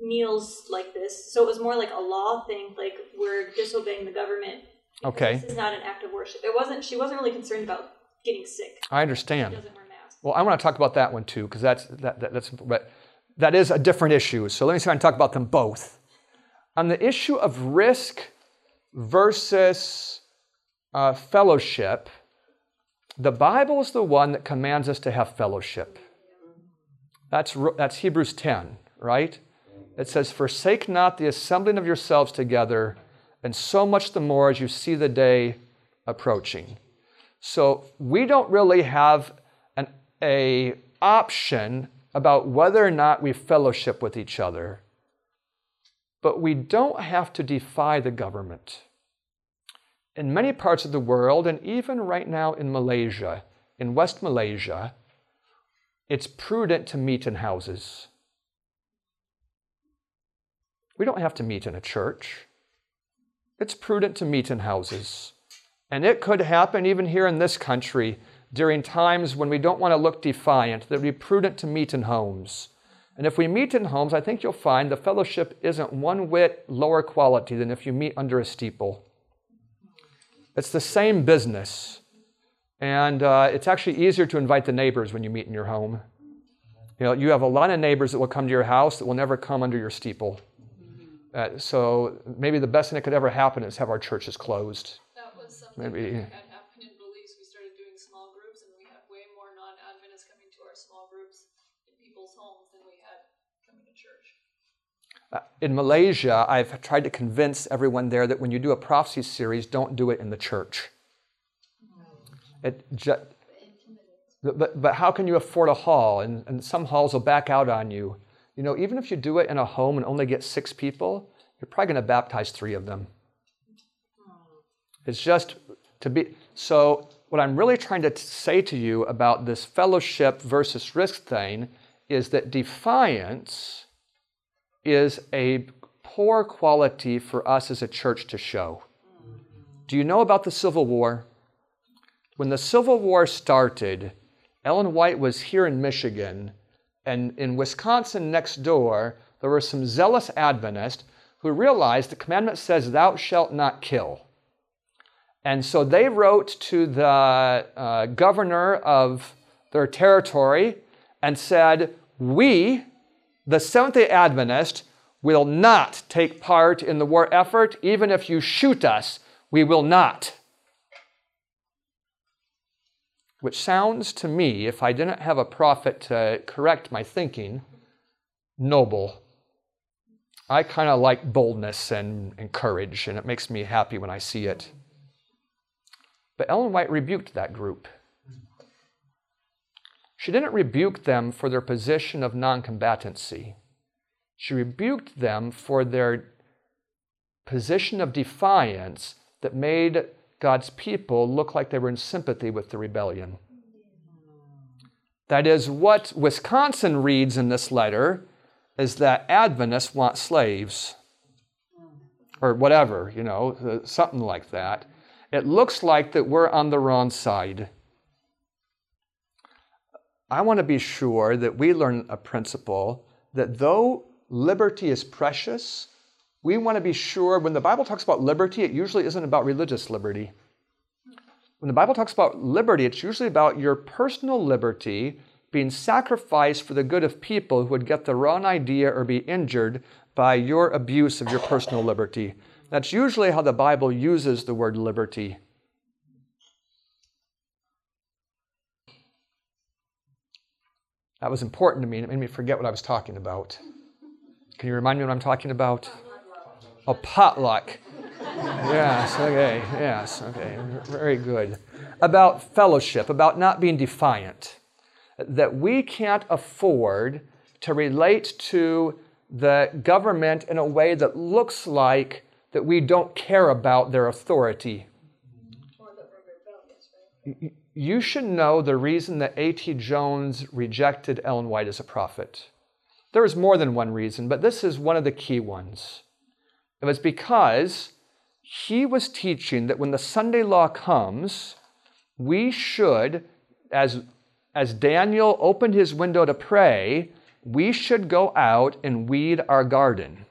meals like this. So it was more like a law thing, like we're disobeying the government. Okay. This is not an act of worship. It wasn't. She wasn't really concerned about getting sick. I understand. Well, I want to talk about that one too, because that's that, that, that's but that is a different issue. So let me see if I can talk about them both. On the issue of risk versus uh, fellowship, The Bible is the one that commands us to have fellowship. That's, that's Hebrews 10, right? It says, Forsake not the assembling of yourselves together, and so much the more as you see the day approaching. So we don't really have an a option about whether or not we fellowship with each other. But we don't have to defy the government. In many parts of the world, and even right now in Malaysia, in West Malaysia, it's prudent to meet in houses. We don't have to meet in a church. It's prudent to meet in houses. And it could happen even here in this country during times when we don't want to look defiant, that it would be prudent to meet in homes. And if we meet in homes, I think you'll find the fellowship isn't one whit lower quality than if you meet under a steeple. It's the same business. And uh, it's actually easier to invite the neighbors when you meet in your home. You know, you have a lot of neighbors that will come to your house that will never come under your steeple. Uh, so maybe the best thing that could ever happen is have our churches closed. That was something maybe. that happened in Belize. We started doing small groups, and we had way more non-Adventists coming to our small groups in people's homes than we had coming to church. Uh, Uh, in Malaysia, I've tried to convince everyone there that when you do a prophecy series, don't do it in the church. It just, but, but how can you afford a hall? And, and some halls will back out on you. You know, even if you do it in a home and only get six people, you're probably going to baptize three of them. It's just to be. So, what I'm really trying to say to you about this fellowship versus risk thing is that defiance is a poor quality for us as a church to show. Do you know about the Civil War? When the Civil War started, Ellen White was here in Michigan, and in Wisconsin next door, there were some zealous Adventists who realized the commandment says, Thou shalt not kill. And so they wrote to the uh, governor of their territory and said, We, the Seventh day Adventist, will not take part in the war effort. Even if you shoot us, we will not which sounds to me, if I didn't have a prophet to correct my thinking, noble. I kind of like boldness and, and courage, and it makes me happy when I see it. But Ellen White rebuked that group. She didn't rebuke them for their position of non combatancy. She rebuked them for their position of defiance that made God's people look like they were in sympathy with the rebellion. That is, what Wisconsin reads in this letter is that Adventists want slaves, or whatever, you know, something like that. It looks like that we're on the wrong side. I want to be sure that we learn a principle that though liberty is precious, we want to be sure when the Bible talks about liberty, it usually isn't about religious liberty. When the Bible talks about liberty, it's usually about your personal liberty being sacrificed for the good of people who would get the wrong idea or be injured by your abuse of your personal liberty. That's usually how the Bible uses the word liberty. That was important to me. It made me forget what I was talking about. Can you remind me what I'm talking about? A potluck. yes, okay, yes, okay, very good. About fellowship, about not being defiant. That we can't afford to relate to the government in a way that looks like that we don't care about their authority. You should know the reason that A.T. Jones rejected Ellen White as a prophet. There is more than one reason, but this is one of the key ones. It was because he was teaching that when the Sunday law comes, we should, as, as Daniel opened his window to pray, we should go out and weed our garden.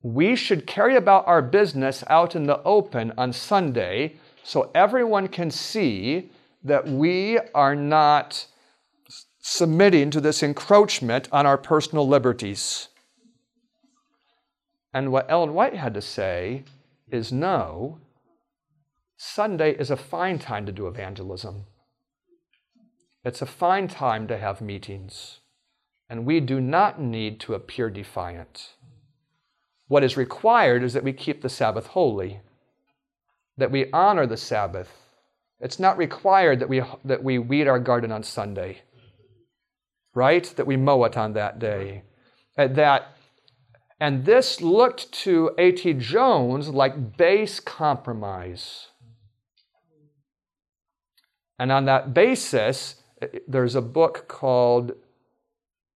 We should carry about our business out in the open on Sunday so everyone can see that we are not submitting to this encroachment on our personal liberties. And what Ellen White had to say is no, Sunday is a fine time to do evangelism. It's a fine time to have meetings. And we do not need to appear defiant. What is required is that we keep the Sabbath holy, that we honor the Sabbath. It's not required that we, that we weed our garden on Sunday, right? That we mow it on that day. That, and this looked to A.T. Jones like base compromise. And on that basis, there's a book called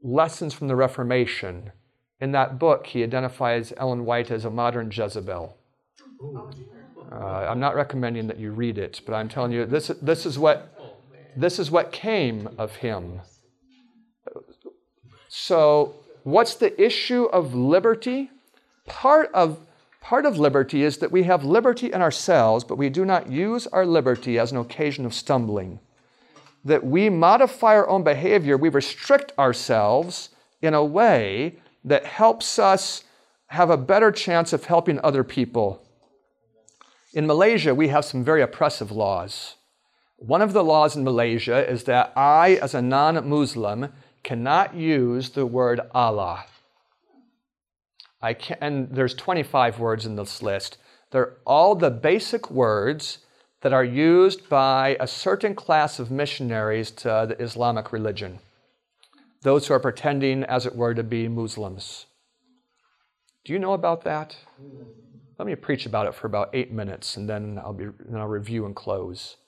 Lessons from the Reformation. In that book, he identifies Ellen White as a modern Jezebel. Uh, I'm not recommending that you read it, but I'm telling you, this, this, is what, this is what came of him. So, what's the issue of liberty? Part of, part of liberty is that we have liberty in ourselves, but we do not use our liberty as an occasion of stumbling that we modify our own behavior, we restrict ourselves in a way that helps us have a better chance of helping other people. In Malaysia, we have some very oppressive laws. One of the laws in Malaysia is that I, as a non Muslim, cannot use the word Allah. I can, and there's 25 words in this list. They're all the basic words that are used by a certain class of missionaries to the Islamic religion, those who are pretending, as it were, to be Muslims. Do you know about that? Let me preach about it for about eight minutes, and then I'll, be, then I'll review and close.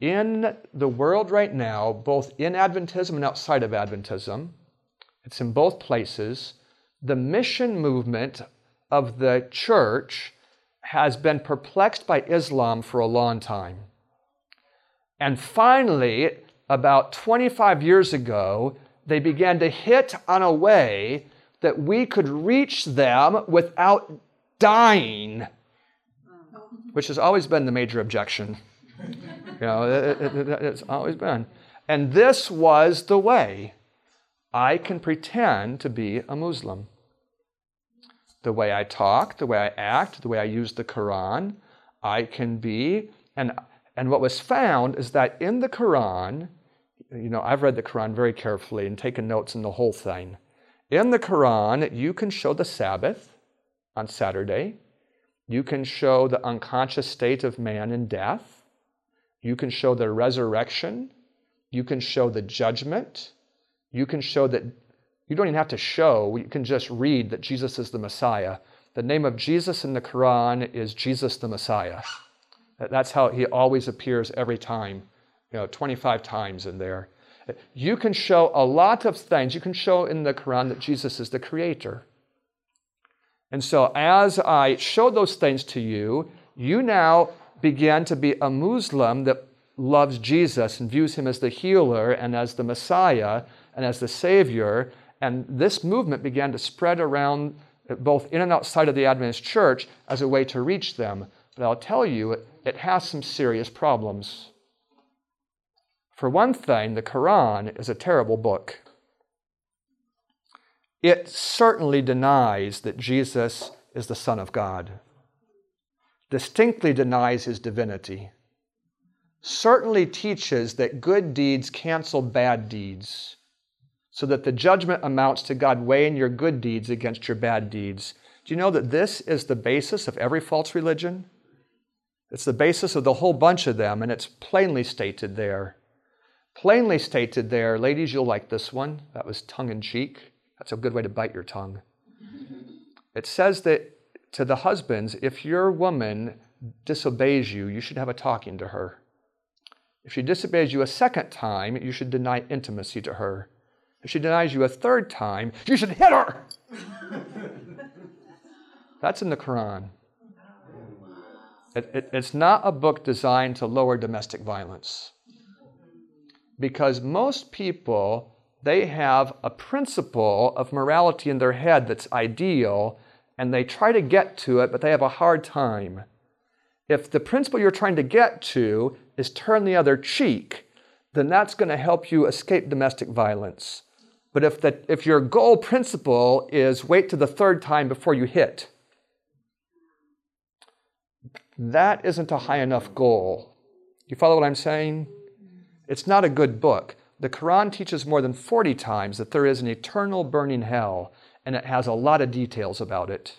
In the world right now, both in Adventism and outside of Adventism, it's in both places, the mission movement of the church has been perplexed by Islam for a long time. And finally, about 25 years ago, they began to hit on a way that we could reach them without dying, oh. which has always been the major objection. You know, it, it, it, it's always been. And this was the way I can pretend to be a Muslim the way I talk, the way I act, the way I use the Quran. I can be. And, and what was found is that in the Quran, you know, I've read the Quran very carefully and taken notes in the whole thing. In the Quran, you can show the Sabbath on Saturday. You can show the unconscious state of man in death. You can show the resurrection. You can show the judgment. You can show that you don't even have to show, you can just read that Jesus is the Messiah. The name of Jesus in the Quran is Jesus the Messiah. That's how he always appears every time, you know, 25 times in there. You can show a lot of things. You can show in the Quran that Jesus is the creator. And so, as I show those things to you, you now began to be a Muslim that loves Jesus and views him as the healer and as the Messiah and as the Savior. And this movement began to spread around uh, both in and outside of the Adventist church as a way to reach them. But I'll tell you, it, it has some serious problems. For one thing, the Quran is a terrible book. It certainly denies that Jesus is the Son of God, distinctly denies his divinity, certainly teaches that good deeds cancel bad deeds so that the judgment amounts to God weighing your good deeds against your bad deeds. Do you know that this is the basis of every false religion? It's the basis of the whole bunch of them, and it's plainly stated there. Plainly stated there, ladies, you'll like this one. That was tongue in cheek. That's a good way to bite your tongue. It says that to the husbands, if your woman disobeys you, you should have a talking to her. If she disobeys you a second time, you should deny intimacy to her. If she denies you a third time, you should hit her. That's in the Quran. It, it, it's not a book designed to lower domestic violence. Because most people, they have a principle of morality in their head that's ideal, and they try to get to it, but they have a hard time. If the principle you're trying to get to is turn the other cheek, then that's going to help you escape domestic violence. But if, the, if your goal principle is wait to the third time before you hit, that isn't a high enough goal. You follow what I'm saying? It's not a good book. The Quran teaches more than 40 times that there is an eternal burning hell, and it has a lot of details about it.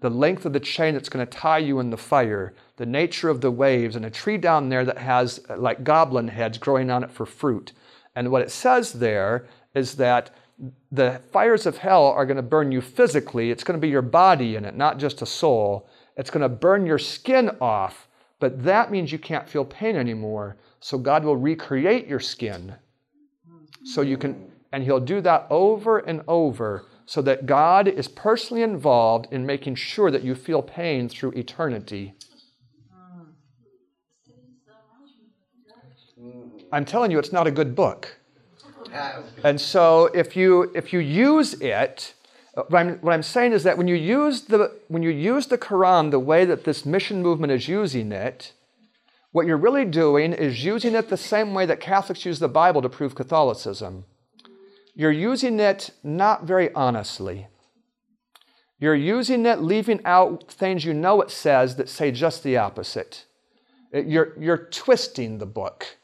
The length of the chain that's going to tie you in the fire, the nature of the waves, and a tree down there that has like goblin heads growing on it for fruit. And what it says there is that the fires of hell are going to burn you physically. It's going to be your body in it, not just a soul. It's going to burn your skin off, but that means you can't feel pain anymore. So God will recreate your skin. So you can, and He'll do that over and over so that God is personally involved in making sure that you feel pain through eternity. I'm telling you, it's not a good book. And so if you if you use it, what I'm, what I'm saying is that when you use the when you use the Quran the way that this mission movement is using it, what you're really doing is using it the same way that Catholics use the Bible to prove Catholicism. You're using it not very honestly. You're using it leaving out things you know it says that say just the opposite. You're, you're twisting the book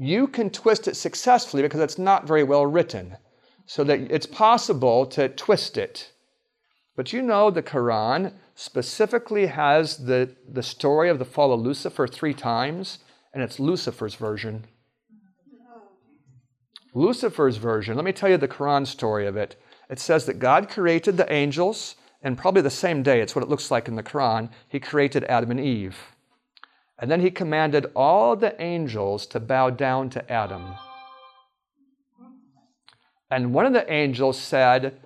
you can twist it successfully because it's not very well written, so that it's possible to twist it. But you know, the Quran specifically has the, the story of the fall of Lucifer three times, and it's Lucifer's version. Lucifer's version, let me tell you the Quran story of it. It says that God created the angels, and probably the same day, it's what it looks like in the Quran, He created Adam and Eve. And then he commanded all the angels to bow down to Adam. And one of the angels said,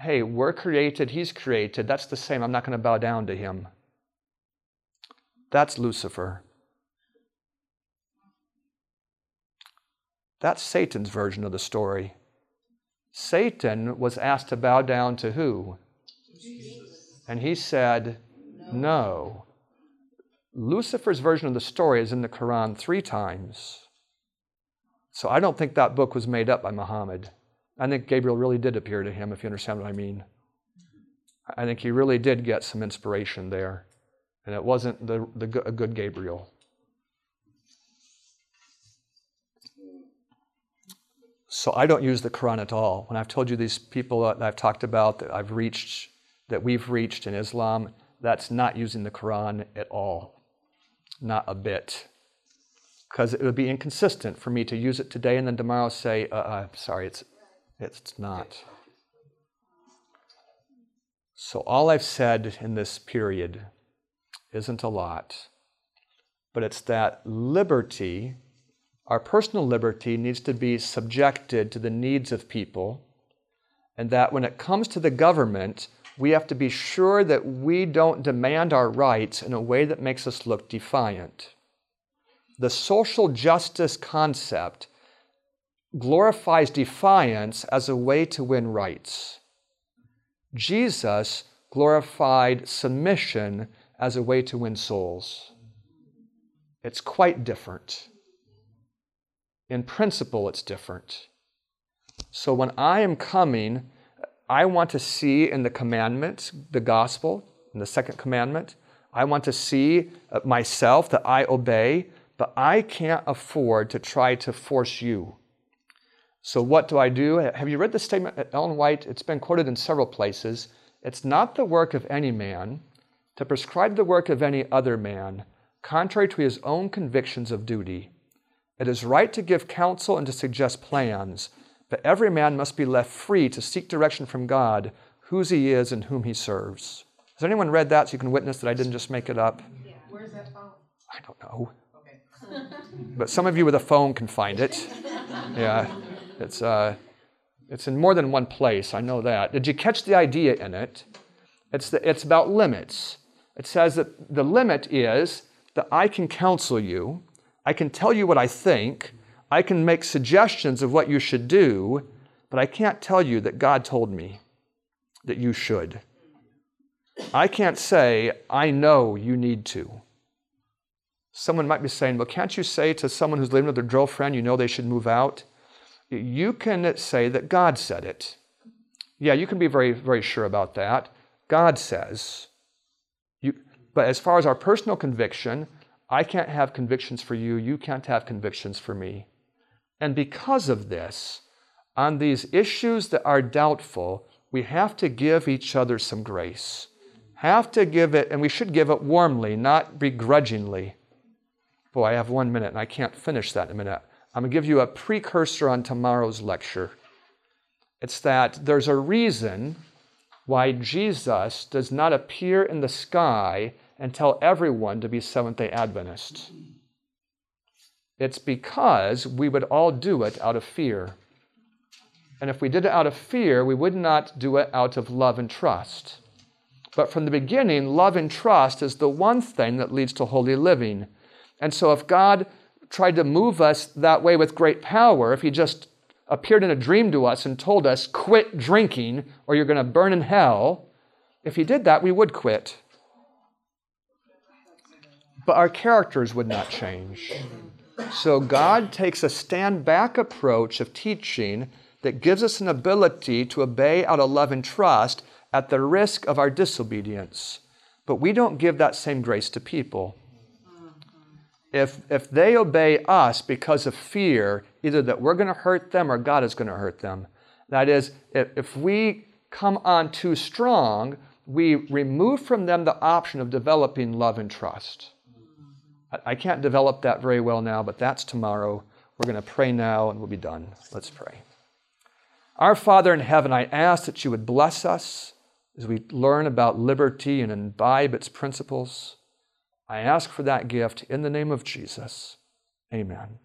Hey, we're created, he's created. That's the same. I'm not going to bow down to him. That's Lucifer. That's Satan's version of the story. Satan was asked to bow down to who? Jesus. And he said, no. no. Lucifer's version of the story is in the Quran three times. So I don't think that book was made up by Muhammad. I think Gabriel really did appear to him, if you understand what I mean. I think he really did get some inspiration there. And it wasn't the, the, a good Gabriel. So I don't use the Quran at all. When I've told you these people that I've talked about, that I've reached, that we've reached in Islam, that's not using the Quran at all. Not a bit. Because it would be inconsistent for me to use it today and then tomorrow say, uh, uh, sorry, it's, it's not. So all I've said in this period isn't a lot, but it's that liberty, our personal liberty, needs to be subjected to the needs of people, and that when it comes to the government, we have to be sure that we don't demand our rights in a way that makes us look defiant. The social justice concept glorifies defiance as a way to win rights. Jesus glorified submission as a way to win souls. It's quite different. In principle, it's different. So when I am coming I want to see in the commandments, the gospel, in the second commandment, I want to see uh, myself that I obey, but I can't afford to try to force you. So, what do I do? Have you read the statement at Ellen White? It's been quoted in several places. It's not the work of any man to prescribe the work of any other man, contrary to his own convictions of duty. It is right to give counsel and to suggest plans, but every man must be left free to seek direction from God, whose he is and whom he serves. Has anyone read that so you can witness that I didn't just make it up? Yeah. Where's that phone? I don't know. Okay. but some of you with a phone can find it. *laughs* Yeah. It's, uh, it's in more than one place. I know that. Did you catch the idea in it? It's, the, it's about limits. It says that the limit is that I can counsel you, I can tell you what I think, I can make suggestions of what you should do, but I can't tell you that God told me that you should. I can't say, I know you need to. Someone might be saying, Well, can't you say to someone who's living with their girlfriend, you know they should move out? You can say that God said it. Yeah, you can be very, very sure about that. God says. You, But as far as our personal conviction, I can't have convictions for you, you can't have convictions for me. And because of this, on these issues that are doubtful, we have to give each other some grace. Have to give it, and we should give it warmly, not begrudgingly. Boy, I have one minute and I can't finish that in a minute. I'm going to give you a precursor on tomorrow's lecture. It's that there's a reason why Jesus does not appear in the sky and tell everyone to be Seventh day Adventists. It's because we would all do it out of fear. And if we did it out of fear, we would not do it out of love and trust. But from the beginning, love and trust is the one thing that leads to holy living. And so if God tried to move us that way with great power, if He just appeared in a dream to us and told us, quit drinking or you're going to burn in hell, if He did that, we would quit. But our characters would not change. So God takes a stand back approach of teaching that gives us an ability to obey out of love and trust at the risk of our disobedience. But we don't give that same grace to people. If, if they obey us because of fear, either that we're going to hurt them or God is going to hurt them. That is, if, if we come on too strong, we remove from them the option of developing love and trust. I, I can't develop that very well now, but that's tomorrow. We're going to pray now and we'll be done. Let's pray. Our Father in heaven, I ask that you would bless us as we learn about liberty and imbibe its principles. I ask for that gift in the name of Jesus. Amen.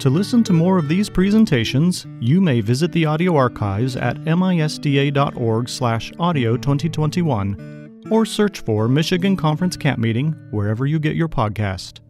To listen to more of these presentations, you may visit the audio archives at misda.org/audio 2021 or search for Michigan Conference Camp Meeting wherever you get your podcast.